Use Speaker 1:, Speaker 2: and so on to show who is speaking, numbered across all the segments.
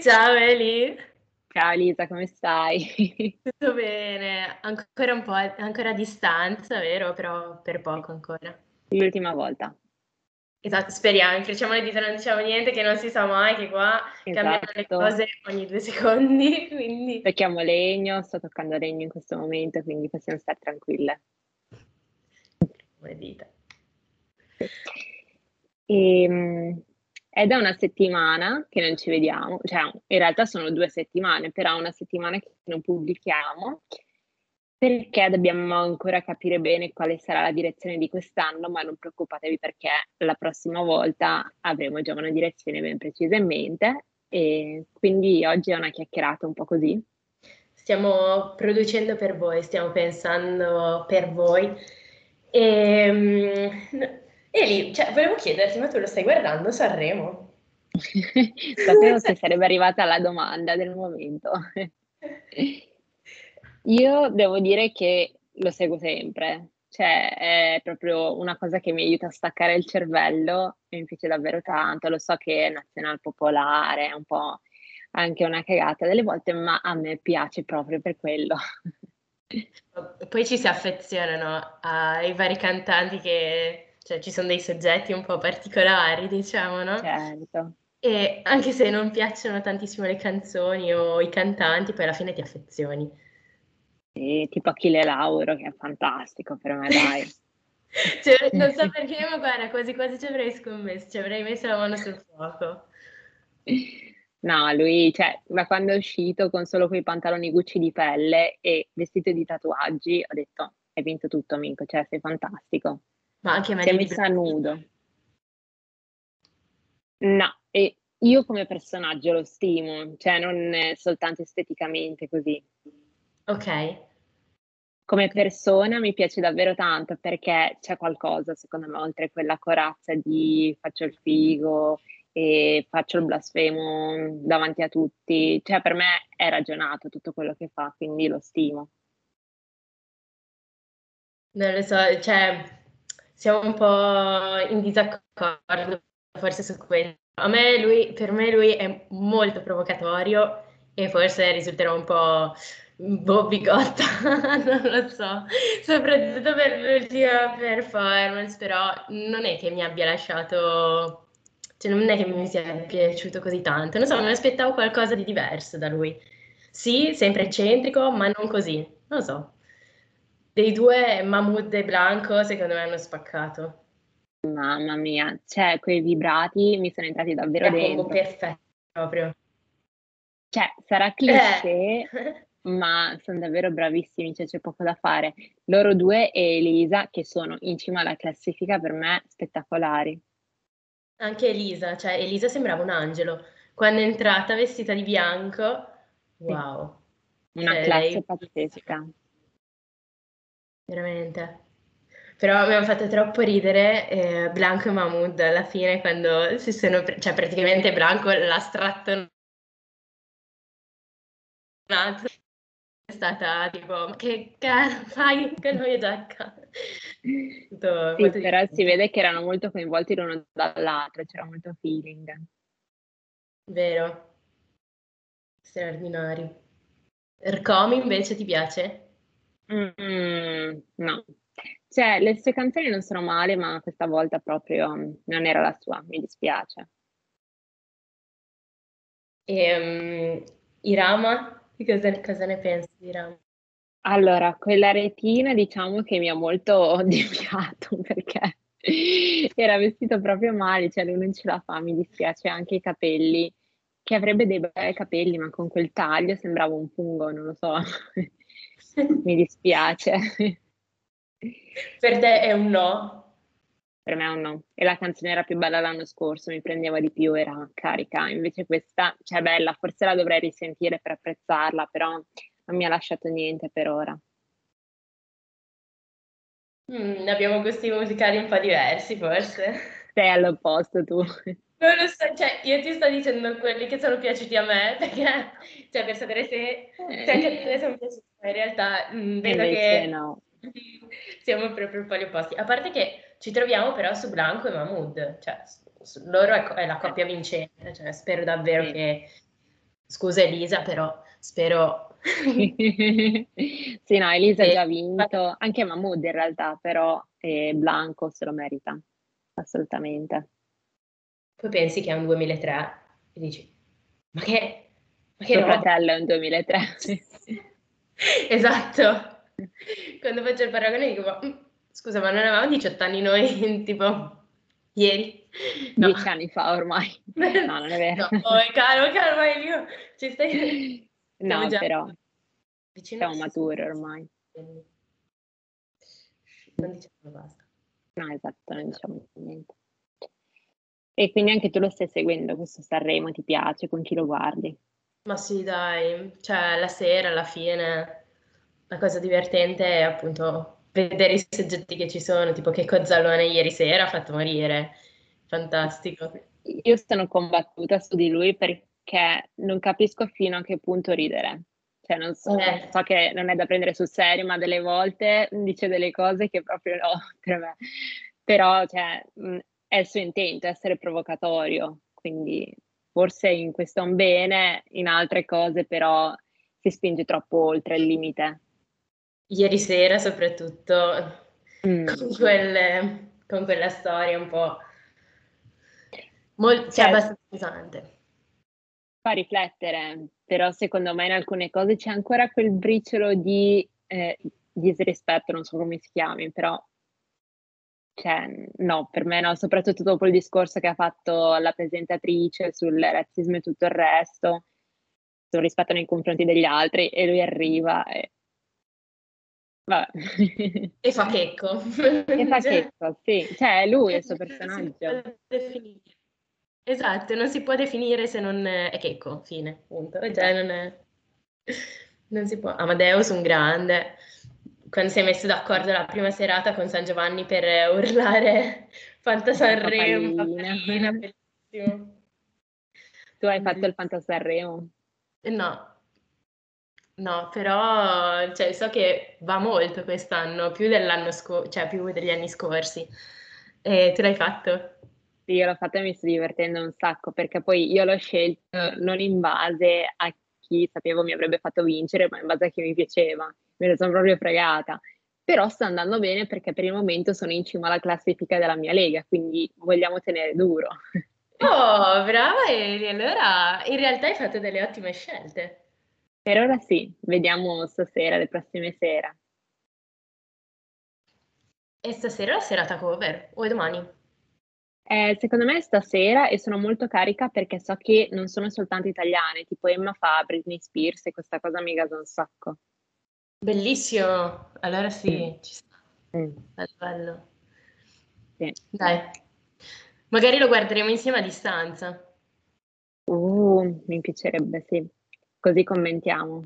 Speaker 1: ciao Eli.
Speaker 2: Ciao Lisa, come stai?
Speaker 1: Tutto bene, ancora un po', ancora a distanza, vero? Però per poco ancora.
Speaker 2: L'ultima volta.
Speaker 1: Esatto, speriamo, incrociamo le dita, non diciamo niente, che non si sa mai, che qua cambiano le
Speaker 2: Esatto.
Speaker 1: cose ogni due secondi, quindi
Speaker 2: Tocchiamo legno, sto toccando legno in questo momento, quindi possiamo stare tranquille.
Speaker 1: le dita.
Speaker 2: Ehm, è da una settimana che non ci vediamo, cioè in realtà sono due settimane, però una settimana che non pubblichiamo perché dobbiamo ancora capire bene quale sarà la direzione di quest'anno, ma non preoccupatevi perché la prossima volta avremo già una direzione ben precisa in mente e quindi oggi è una chiacchierata un po' così.
Speaker 1: Stiamo producendo per voi, stiamo pensando per voi. E, Eli, cioè, volevo chiederti, ma tu lo stai guardando Sanremo?
Speaker 2: Sapevo che sarebbe arrivata la domanda del momento. Io devo dire che lo seguo sempre, cioè è proprio una cosa che mi aiuta a staccare il cervello e mi piace davvero tanto. Lo so che è nazionale popolare, è un po' anche una cagata delle volte, ma a me piace proprio per quello.
Speaker 1: Poi ci si affezionano ai vari cantanti che, cioè ci sono dei soggetti un po' particolari, diciamo, no?
Speaker 2: Certo.
Speaker 1: E anche se non piacciono tantissimo le canzoni o i cantanti, poi alla fine ti affezioni.
Speaker 2: Sì, tipo Achille Lauro, che è fantastico per me, dai.
Speaker 1: Cioè, non so perché, ma guarda, quasi quasi ci avrei scommesso, ci avrei messo la mano sul fuoco.
Speaker 2: No, lui, cioè, da quando è uscito con solo quei pantaloni Gucci di pelle e vestito di tatuaggi, ho detto, hai vinto tutto, amico, cioè, sei fantastico.
Speaker 1: Ma anche
Speaker 2: Si è messa a nudo. No, e io come personaggio lo stimo, cioè non soltanto esteticamente così.
Speaker 1: Ok.
Speaker 2: Come persona mi piace davvero tanto perché c'è qualcosa, secondo me, oltre quella corazza di faccio il figo e faccio il blasfemo davanti a tutti. Cioè, per me è ragionato tutto quello che fa, quindi lo stimo.
Speaker 1: Non lo so, cioè, siamo un po' in disaccordo forse su questo. A me lui, per me lui è molto provocatorio e forse risulterà un po' boh, bigotta, non lo so, soprattutto per l'ultima performance, però non è che mi abbia lasciato, cioè non è che mi sia piaciuto così tanto, non so, mi aspettavo qualcosa di diverso da lui. Sì, sempre eccentrico, ma non così, non lo so. Dei due, Mahmood e Blanco, secondo me hanno spaccato.
Speaker 2: Mamma mia, cioè, quei vibrati mi sono entrati davvero
Speaker 1: combo
Speaker 2: dentro.
Speaker 1: perfetta proprio.
Speaker 2: Cioè, sarà cliché,
Speaker 1: Eh.
Speaker 2: ma sono davvero bravissimi, cioè c'è poco da fare. Loro due e Elisa, che sono in cima alla classifica, per me spettacolari.
Speaker 1: Anche Elisa, cioè Elisa sembrava un angelo. Quando è entrata vestita di bianco, wow.
Speaker 2: Una
Speaker 1: Cioè,
Speaker 2: classe
Speaker 1: lei
Speaker 2: pazzesca.
Speaker 1: Veramente. Però mi ha fatto troppo ridere eh, Blanco e Mahmood alla fine quando si sono, pre- cioè praticamente Blanco l'ha strattonato. È stata tipo, ma che cazzo fai con mia giacca? Tutto
Speaker 2: Sì, però si
Speaker 1: divertente.
Speaker 2: vede che erano molto coinvolti l'uno dall'altro, c'era molto feeling.
Speaker 1: Vero, straordinario. Rcomi invece ti piace?
Speaker 2: Mm, no, cioè le sue canzoni non sono male, ma questa volta proprio mm, non era la sua, mi dispiace.
Speaker 1: E, um, Irama? Di Cosa, cosa ne pensi di Irama?
Speaker 2: Allora, quella retina diciamo che mi ha molto deviato perché era vestito proprio male, cioè lui non ce la fa, mi dispiace anche i capelli, che avrebbe dei bei capelli, ma con quel taglio sembrava un fungo, non lo so, mi dispiace.
Speaker 1: Per te è un no?
Speaker 2: Per me è un no. E la canzone era più bella l'anno scorso, mi prendeva di più, era carica. Invece questa, cioè bella, forse la dovrei risentire per apprezzarla, però non mi ha lasciato niente per ora.
Speaker 1: Mm, abbiamo gusti musicali un po' diversi, forse.
Speaker 2: Sei all'opposto tu.
Speaker 1: Non lo so, cioè io ti sto dicendo quelli che sono piaciuti a me, perché, cioè per sapere se, se anche a te sono piaciuti, in realtà mm, vedo che
Speaker 2: no.
Speaker 1: siamo proprio un po' gli opposti. A parte che ci troviamo però su Blanco e Mahmood, cioè loro è, co- è la coppia vincente, cioè spero davvero
Speaker 2: Sì.
Speaker 1: che Scusa Elisa, però spero...
Speaker 2: sì, no, Elisa ha già vinto, anche Mahmood in realtà, però eh, Blanco se lo merita, assolutamente.
Speaker 1: Poi pensi che è un 2003 e dici, ma che...
Speaker 2: Ma che Suo fratello è un 2003.
Speaker 1: esatto. Quando faccio il paragone dico, mm, scusa, ma non avevamo 18 anni noi, tipo, ieri?
Speaker 2: No. Dieci anni fa ormai. No, non è vero.
Speaker 1: No, oh, calma, calma, Elio. Ci stai...
Speaker 2: No, già... però siamo maturi ormai.
Speaker 1: Non diciamo basta.
Speaker 2: No, esatto, non diciamo niente. E quindi anche tu lo stai seguendo questo Sanremo, ti piace? Con chi lo guardi?
Speaker 1: Ma sì, dai, cioè la sera alla fine la cosa divertente è appunto vedere i soggetti che ci sono, tipo che Cozzalone ieri sera ha fatto morire, fantastico.
Speaker 2: Io sono combattuta su di lui perché non capisco fino a che punto ridere. Cioè, non so, eh. so che non è da prendere sul serio, ma delle volte dice delle cose che proprio no, per me. Però, cioè, è il suo intento, essere provocatorio, quindi forse in questo è un bene, in altre cose però si spinge troppo oltre il limite.
Speaker 1: Ieri sera soprattutto, mm. con, quelle, con, quella storia un po'... Molto, cioè, cioè, abbastanza pesante.
Speaker 2: Fa riflettere, però secondo me in alcune cose c'è ancora quel briciolo di eh, disrispetto, non so come si chiami, però cioè, no, per me no, soprattutto dopo il discorso che ha fatto la presentatrice sul razzismo e tutto il resto, sul rispetto nei confronti degli altri, e lui arriva e...
Speaker 1: Vabbè. E fa checco.
Speaker 2: E fa cioè, checco, sì. Cioè, è lui il suo personaggio.
Speaker 1: Esatto, non si può definire se non è checco, fine, punto. Cioè, non è... Non si può. Amadeus un grande quando si è messo d'accordo la prima serata con San Giovanni per urlare Fanta Sanremo,
Speaker 2: papalina, bellissimo. Tu hai fatto il Fanta Sanremo?
Speaker 1: No, no, però cioè, so che va molto quest'anno, più dell'anno scorso, cioè più degli anni scorsi. E tu l'hai fatto?
Speaker 2: Sì, io l'ho fatto e mi sto divertendo un sacco perché poi io l'ho scelto non in base a chi sapevo mi avrebbe fatto vincere, ma in base a chi mi piaceva me ne sono proprio fregata. Però sta andando bene perché per il momento sono in cima alla classifica della mia lega, quindi vogliamo tenere duro.
Speaker 1: Oh, brava Eri, allora in realtà hai fatto delle ottime scelte.
Speaker 2: Per ora sì, vediamo stasera, le prossime sere.
Speaker 1: E stasera la serata cover o è domani?
Speaker 2: Eh, secondo me è stasera e sono molto carica perché so che non sono soltanto italiane, tipo Emma fa Britney Spears e questa cosa mi gasa un sacco.
Speaker 1: Bellissimo, allora sì, ci sta. Mm. Bello, bello. Sì. Dai, magari lo guarderemo insieme a distanza.
Speaker 2: Uh, mi piacerebbe, sì. Così commentiamo.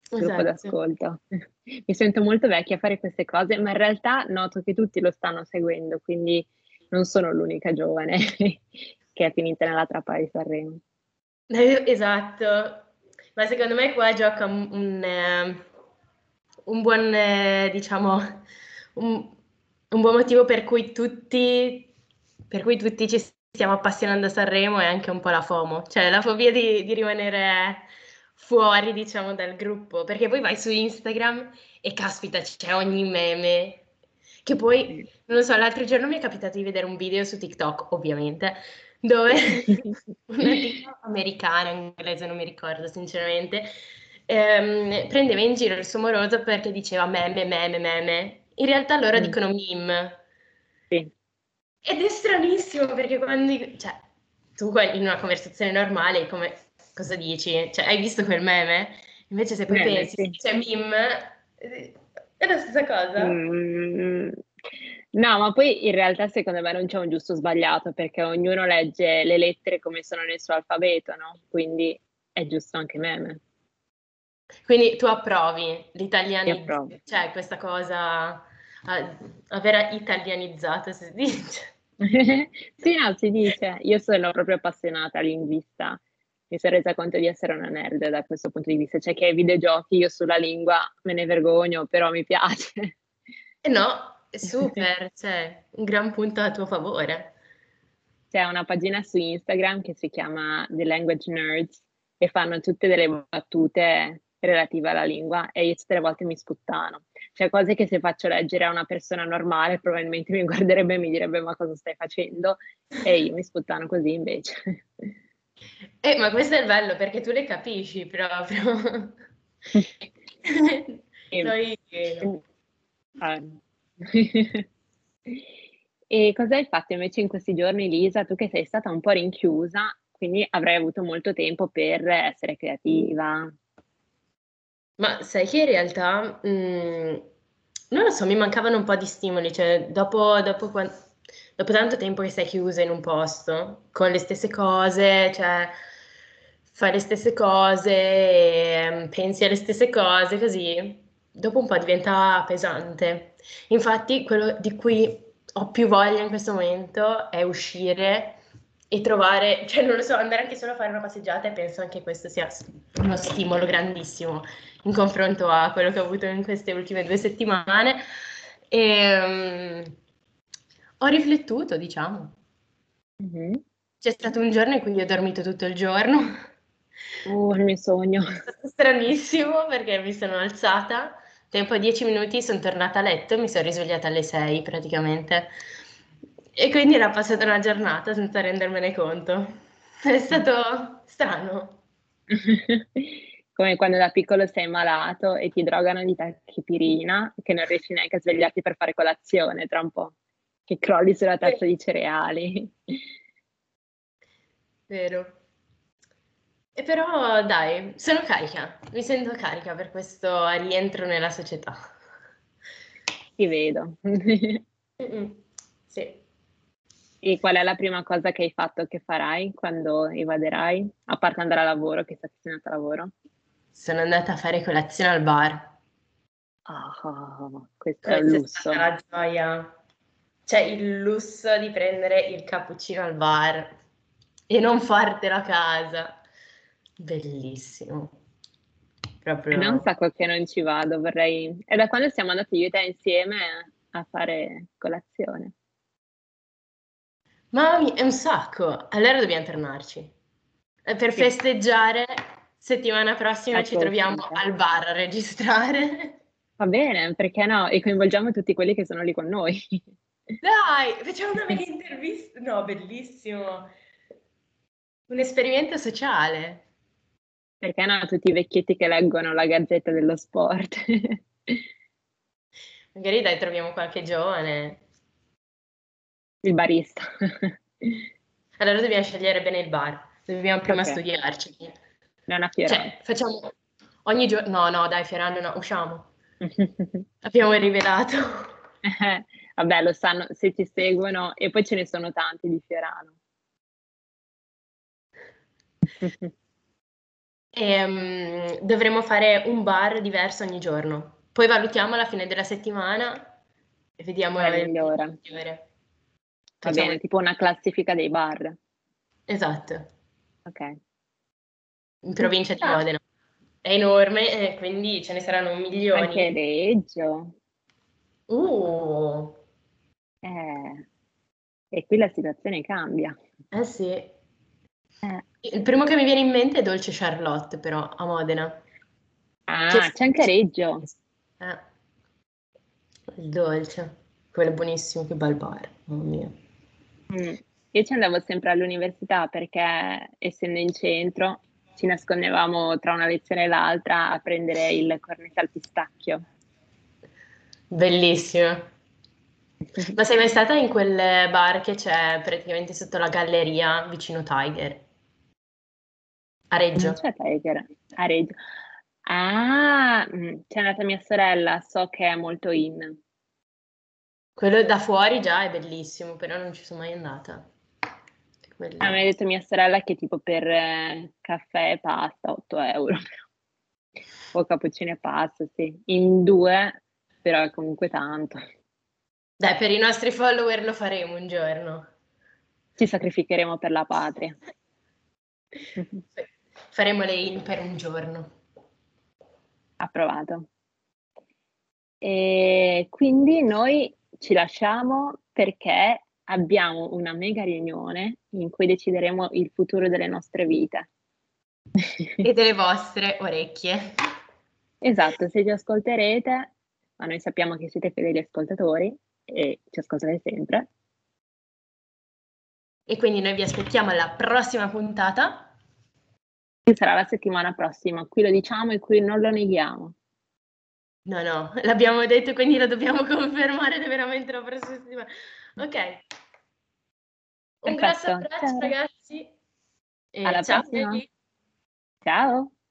Speaker 2: Esatto. Gruppo d'ascolto. mi sento molto vecchia a fare queste cose, ma in realtà noto che tutti lo stanno seguendo, quindi non sono l'unica giovane che è finita nella trappola di Sanremo.
Speaker 1: Esatto, ma secondo me qua gioca un, un, eh, un buon, eh, diciamo, un, un, buon motivo per cui tutti, per cui tutti ci stiamo appassionando a Sanremo è anche un po' la FOMO, cioè la fobia di, di rimanere fuori, diciamo, dal gruppo, perché poi vai su Instagram e caspita, c'è ogni meme, che poi, non lo so, l'altro giorno mi è capitato di vedere un video su TikTok, ovviamente, dove una TikTok americana, inglese, non mi ricordo sinceramente, ehm, prendeva in giro il suo moroso perché diceva meme, meme, meme. In realtà loro mm. dicono meme.
Speaker 2: Sì.
Speaker 1: Ed è stranissimo perché quando... Cioè, tu in una conversazione normale come... Cosa dici? Cioè, hai visto quel meme? Invece se poi meme, pensi, sì. c'è meme, è la stessa cosa.
Speaker 2: Mm, no, ma poi in realtà secondo me non c'è un giusto o sbagliato perché ognuno legge le lettere come sono nel suo alfabeto, no? Quindi è giusto anche meme.
Speaker 1: Quindi tu approvi l'italianizzazione, cioè questa cosa, aver italianizzato si dice?
Speaker 2: sì, no, si dice. Io sono proprio appassionata linguista. Mi sono resa conto di essere una nerd da questo punto di vista. Cioè che ai videogiochi io sulla lingua me ne vergogno, però mi piace.
Speaker 1: Eh no, super, cioè, un gran punto a tuo favore.
Speaker 2: C'è una pagina su Instagram che si chiama The Language Nerds e fanno tutte delle battute relative alla lingua e io tutte le volte mi sputtano. Cioè cose che se faccio leggere a una persona normale probabilmente mi guarderebbe e mi direbbe ma cosa stai facendo? E io mi sputtano così invece.
Speaker 1: Eh, ma questo è il bello perché tu le capisci proprio.
Speaker 2: Noi... Ah. e cosa hai fatto invece in questi giorni, Lisa? Tu che sei stata un po' rinchiusa, quindi avrai avuto molto tempo per essere creativa.
Speaker 1: Ma sai che in realtà, mh, non lo so, mi mancavano un po' di stimoli, cioè dopo, dopo, dopo tanto tempo che stai chiusa in un posto, con le stesse cose, cioè fai le stesse cose, ehm, pensi alle stesse cose, così, dopo un po' diventa pesante. Infatti, quello di cui ho più voglia in questo momento è uscire e trovare, cioè non lo so, andare anche solo a fare una passeggiata e penso anche questo sia uno stimolo grandissimo in confronto a quello che ho avuto in queste ultime due settimane. E, um, ho riflettuto, diciamo. Mm-hmm. C'è stato un giorno in cui ho dormito tutto il giorno.
Speaker 2: Oh, il mio sogno.
Speaker 1: È stato stranissimo perché mi sono alzata, tempo dieci minuti, sono tornata a letto e mi sono risvegliata alle sei praticamente. E quindi era passata una giornata senza rendermene conto. È stato strano.
Speaker 2: Come quando da piccolo sei malato e ti drogano di tachipirina, che non riesci neanche a svegliarti per fare colazione tra un po', che crolli sulla tazza di cereali.
Speaker 1: Vero. E però dai, sono carica, mi sento carica per questo rientro nella società.
Speaker 2: Ti vedo.
Speaker 1: sì.
Speaker 2: E qual è la prima cosa che hai fatto che farai quando evaderai? A parte andare a lavoro, che sei andata a lavoro?
Speaker 1: Sono andata a fare colazione al bar.
Speaker 2: Oh, questo è un lusso.
Speaker 1: La gioia. C'è il lusso di prendere il cappuccino al bar e non fartelo a casa. Bellissimo.
Speaker 2: Proprio... È da un sacco che non ci vado, vorrei... È da quando siamo andati io e te insieme a fare colazione.
Speaker 1: Mamma mia, è un sacco. Allora dobbiamo tornarci. Per sì. festeggiare, settimana prossima ci troviamo al bar a registrare.
Speaker 2: Va bene, perché no? E coinvolgiamo tutti quelli che sono lì con noi.
Speaker 1: Dai, facciamo una mega intervista. No, bellissimo. Un esperimento sociale.
Speaker 2: Perché no? Tutti i vecchietti che leggono la gazzetta dello sport.
Speaker 1: Magari dai, troviamo qualche giovane
Speaker 2: il barista.
Speaker 1: allora dobbiamo scegliere bene il bar, dobbiamo prima okay. studiarci.
Speaker 2: Non a Fiorano.
Speaker 1: Cioè, facciamo ogni giorno... No, no, dai, Fiorano no, usciamo. Abbiamo rivelato.
Speaker 2: Eh, vabbè, lo sanno se ci seguono e poi ce ne sono tanti di Fiorano.
Speaker 1: e, um, dovremo fare un bar diverso ogni giorno. Poi valutiamo alla fine della settimana e vediamo
Speaker 2: la migliore. Va bene, tipo una classifica dei bar.
Speaker 1: Esatto.
Speaker 2: Ok.
Speaker 1: In provincia di ah. Modena. È enorme, eh, quindi ce ne saranno milioni.
Speaker 2: Anche Reggio.
Speaker 1: Uh.
Speaker 2: Eh. E qui la situazione cambia.
Speaker 1: Eh sì. Eh. Il primo che mi viene in mente è Dolce Charlotte, però, a Modena.
Speaker 2: Ah, che... c'è anche Reggio.
Speaker 1: Eh. Il dolce. Quello buonissimo, che bel bar. Mamma mia.
Speaker 2: Mm. Io ci andavo sempre all'università perché essendo in centro ci nascondevamo tra una lezione e l'altra a prendere il cornetto al pistacchio.
Speaker 1: Bellissimo. Ma sei mai stata in quel bar che c'è praticamente sotto la galleria vicino Tiger? A Reggio? Non
Speaker 2: c'è Tiger, a Reggio. Ah, mm, c'è andata mia sorella, so che è molto in.
Speaker 1: Quello da fuori già è bellissimo, però non ci sono mai andata.
Speaker 2: Quello... Ah, mi ha detto mia sorella che tipo per eh, caffè e pasta 8 euro. o cappuccino e pasta, sì. In due, però è comunque tanto.
Speaker 1: Dai, per i nostri follower lo faremo un giorno.
Speaker 2: Ci sacrificheremo per la patria.
Speaker 1: Faremo le in per un giorno.
Speaker 2: Approvato. E quindi noi ci lasciamo perché abbiamo una mega riunione in cui decideremo il futuro delle nostre vite.
Speaker 1: e delle vostre orecchie.
Speaker 2: Esatto, se ci ascolterete, ma noi sappiamo che siete fedeli ascoltatori e ci ascoltate sempre.
Speaker 1: E quindi noi vi aspettiamo alla prossima puntata.
Speaker 2: Che sarà la settimana prossima, qui lo diciamo e qui non lo neghiamo.
Speaker 1: No, no, l'abbiamo detto, quindi lo dobbiamo confermare è veramente la prossima settimana. Ok. Un
Speaker 2: Perfetto.
Speaker 1: grosso abbraccio
Speaker 2: Ciao.
Speaker 1: ragazzi. E
Speaker 2: Alla
Speaker 1: ciao.
Speaker 2: prossima.
Speaker 1: Nelly.
Speaker 2: Ciao!